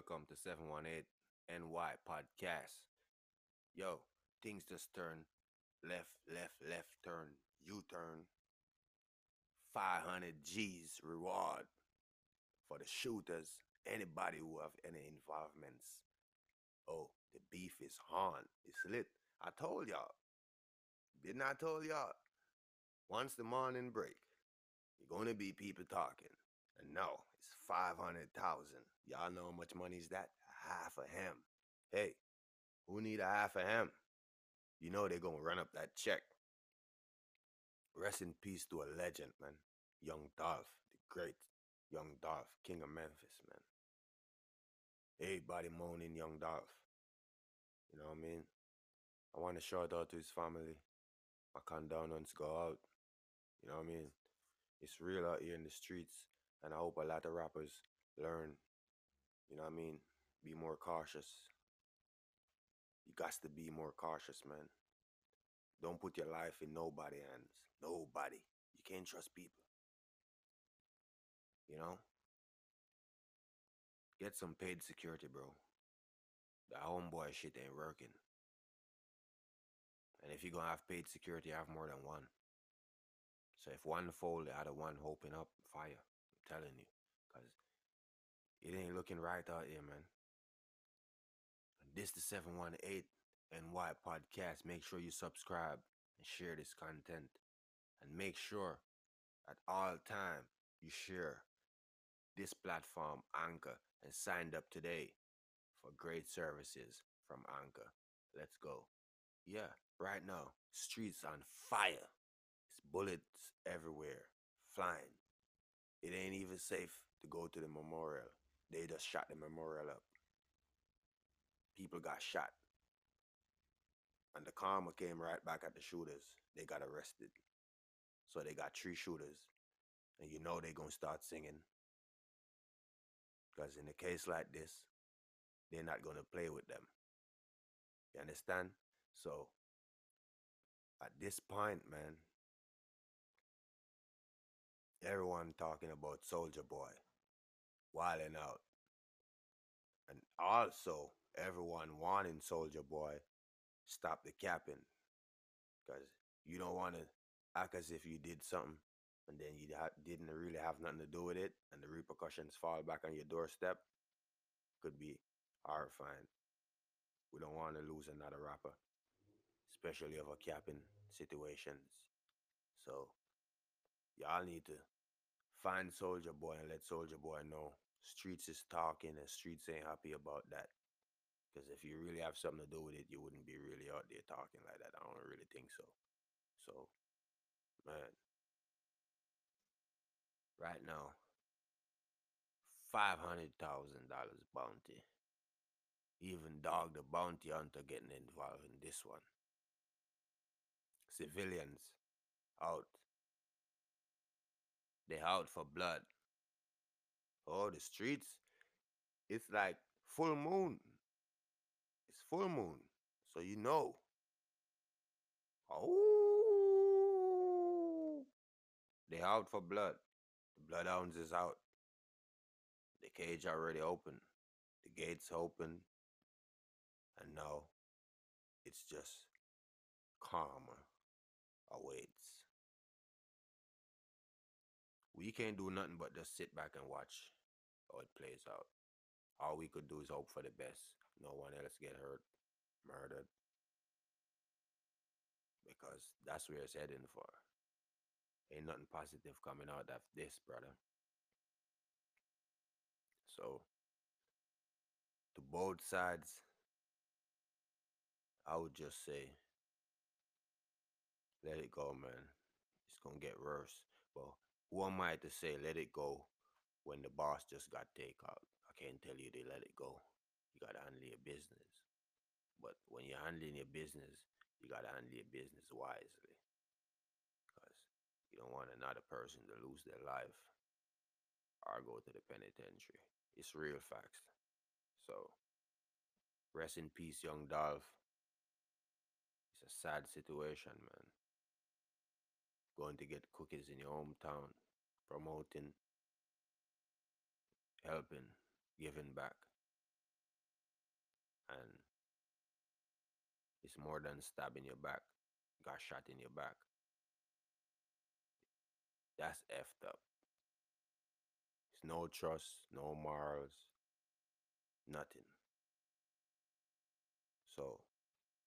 welcome to 718 NY Podcast. Yo, things just turn left, left, left turn, U turn. 500 G's reward for the shooters, anybody who have any involvements. Oh, the beef is on. It's lit. I told y'all. Didn't I told y'all? Once the morning break, you're gonna be people talking. No, it's 500,000. Y'all know how much money is that? Half of him. Hey, who need a half of him? You know they're gonna run up that check. Rest in peace to a legend, man. Young Dolph, the great Young Dolph, King of Memphis, man. Everybody moaning Young Dolph. You know what I mean? I want to shout out to his family. My condolences go out. You know what I mean? It's real out here in the streets, and I hope a lot of rappers learn. You know what I mean? Be more cautious. You got to be more cautious, man. Don't put your life in nobody's hands. Nobody. You can't trust people. You know? Get some paid security, bro. The homeboy shit ain't working. And if you're gonna have paid security, have more than one. So if one fold, the other one hoping up, fire. Telling you. Cause it ain't looking right out here, man. This the 718 NY podcast. Make sure you subscribe and share this content. And make sure at all time you share this platform, Anchor, and signed up today for great services from Anchor. Let's go. Yeah, right now, streets on fire. It's bullets everywhere, flying. It ain't even safe to go to the memorial. They just shot the memorial up. People got shot. And the karma came right back at the shooters. They got arrested. So they got three shooters. And you know they gonna start singing. Because in a case like this, they're not gonna play with them. You understand? So at this point, man, everyone talking about Soulja Boy wilding out. And also everyone wanting Soulja Boy stop the capping. Because you don't want to act as if you did something and then you ha- didn't really have nothing to do with it and the repercussions fall back on your doorstep. Could be horrifying. We don't want to lose another rapper, especially a capping situations. So y'all need to find Soulja Boy and let Soulja Boy know streets is talking and streets ain't happy about that. Because if you really have something to do with it, you wouldn't be really out there talking like that. I don't really think so. So, man, right now, five hundred thousand dollars bounty. Even dog the bounty hunter getting involved in this one. Civilians out. They out for blood. Oh, the streets. It's like full moon. It's full moon. So you know. Oh. They out for blood. The bloodhounds is out. The cage already open. The gates open. And now it's just karma awaits. We can't do nothing but just sit back and watch how it plays out. All we could do is hope for the best. No one else get hurt, murdered. Because that's where it's heading for. Ain't nothing positive coming out of this, brother. So, to both sides, I would just say, let it go, man. It's gonna get worse. But who am I to say let it go when the boss just got take out? I can't tell you they let it go. You gotta handle your business. But when you're handling your business, you gotta handle your business wisely. Because you don't want another person to lose their life or go to the penitentiary. It's real facts. So rest in peace, young Dolph. It's a sad situation, man. Going to get cookies in your hometown, promoting, helping, giving back. and it's more than stabbing your back, got shot in your back. That's effed up. It's no trust, no morals, nothing. So,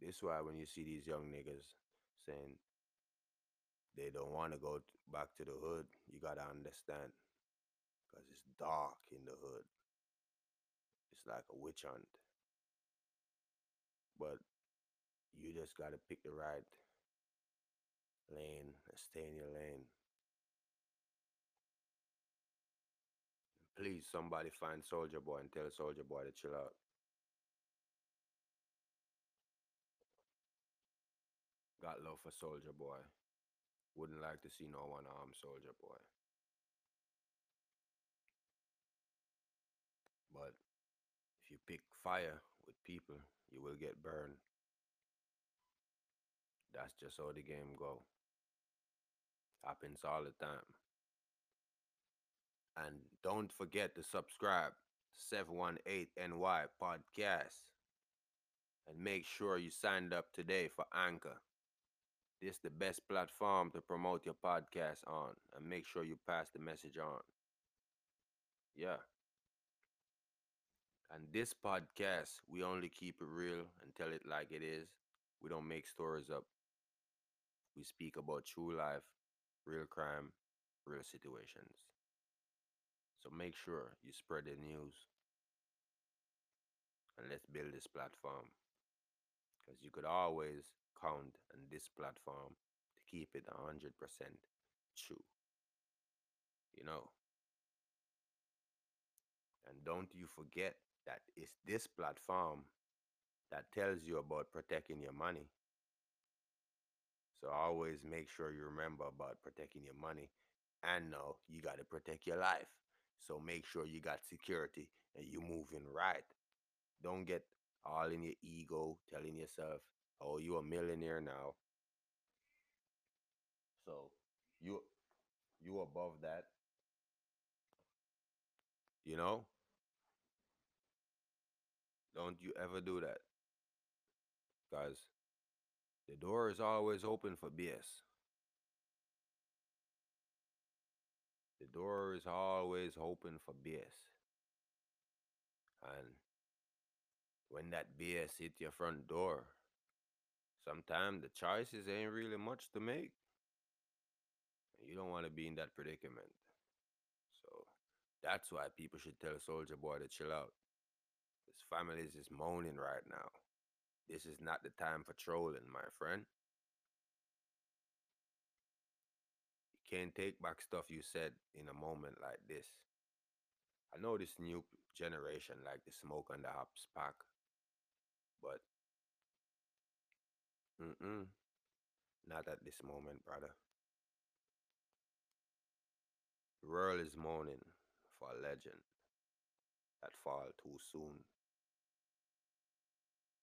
this why when you see these young niggas saying they don't want to go back to the hood, you gotta understand, cause it's dark in the hood. It's like a witch hunt. But you just gotta pick the right lane and stay in your lane. Please, somebody find Soulja Boy and tell Soulja Boy to chill out. Got love for Soulja Boy. Wouldn't like to see no one armed Soulja Boy. But if you pick fire with people, you will get burned. That's just how the game go. Happens all the time. And don't forget to subscribe to 718NY podcast. And make sure you signed up today for Anchor. This is the best platform to promote your podcast on. And make sure you pass the message on. Yeah. And this podcast, we only keep it real and tell it like it is. We don't make stories up. We speak about true life, real crime, real situations. So make sure you spread the news and let's build this platform. Because you could always count on this platform to keep it 100% true. You know? And don't you forget that it's this platform that tells you about protecting your money. So always make sure you remember about protecting your money and know you got to protect your life. So make sure you got security and you're moving right. Don't get all in your ego telling yourself, "Oh, you a millionaire now." So you you above that. You know? Don't you ever do that. Guys, the door is always open for BS. The door is always open for BS. And when that BS hit your front door, sometimes the choices ain't really much to make. You don't want to be in that predicament. So that's why people should tell Soulja Boy to chill out. His families is just moaning right now. This is not the time for trolling, my friend. You can't take back stuff you said in a moment like this. I know this new generation like the smoke and the hops pack, but mm-mm, not at this moment, brother. The world is mourning for a legend that fall too soon.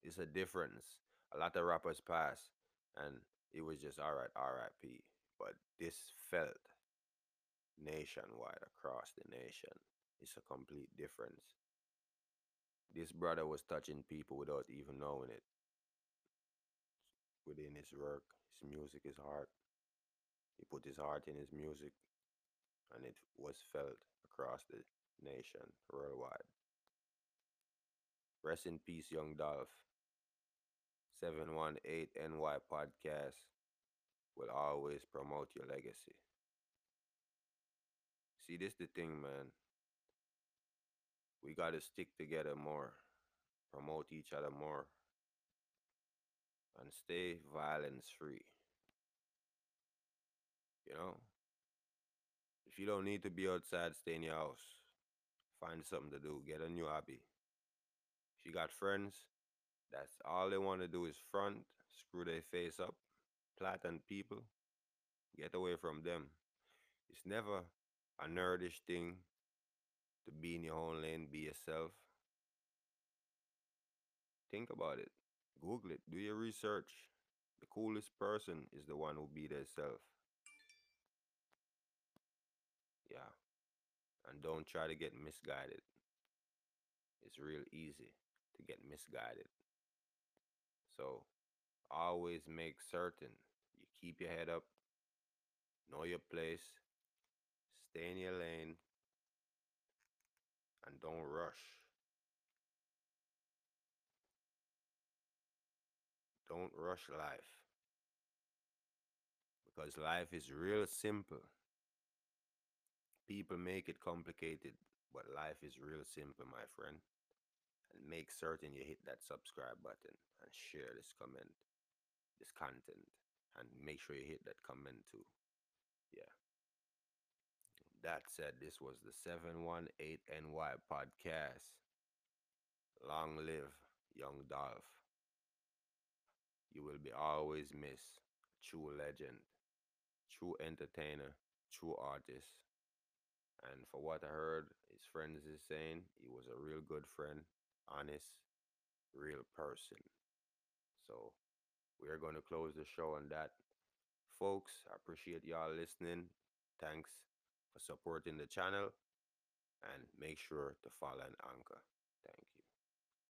It's a difference. A lot of rappers pass, and it was just all right, R.I.P. But this felt nationwide across the nation. It's a complete difference. This brother was touching people without even knowing it. Within his work, his music, his heart. He put his heart in his music, and it was felt across the nation, worldwide. Rest in peace, Young Dolph. 718NY podcast will always promote your legacy. See, this the thing, man. We got to stick together more, promote each other more, and stay violence free. You know? If you don't need to be outside, stay in your house. Find something to do. Get a new hobby. If you got friends, that's all they want to do is front, screw their face up, flatten people. Get away from them. It's never a nerdish thing to be in your own lane, be yourself. Think about it. Google it. Do your research. The coolest person is the one who be their self. Yeah. And don't try to get misguided. It's real easy to get misguided. So always make certain you keep your head up, know your place, stay in your lane, and don't rush. Don't rush life. Because life is real simple. People make it complicated, but life is real simple, my friend. And make certain you hit that subscribe button and share this comment, this content, and make sure you hit that comment too. Yeah. That said, this was the 718NY podcast. Long live Young Dolph. You will be always missed. True legend, true entertainer, true artist. And for what I heard, his friends is saying he was a real good friend, honest, real person. So we're going to close the show on that. Folks, I appreciate y'all listening. Thanks for supporting the channel and make sure to follow an anchor.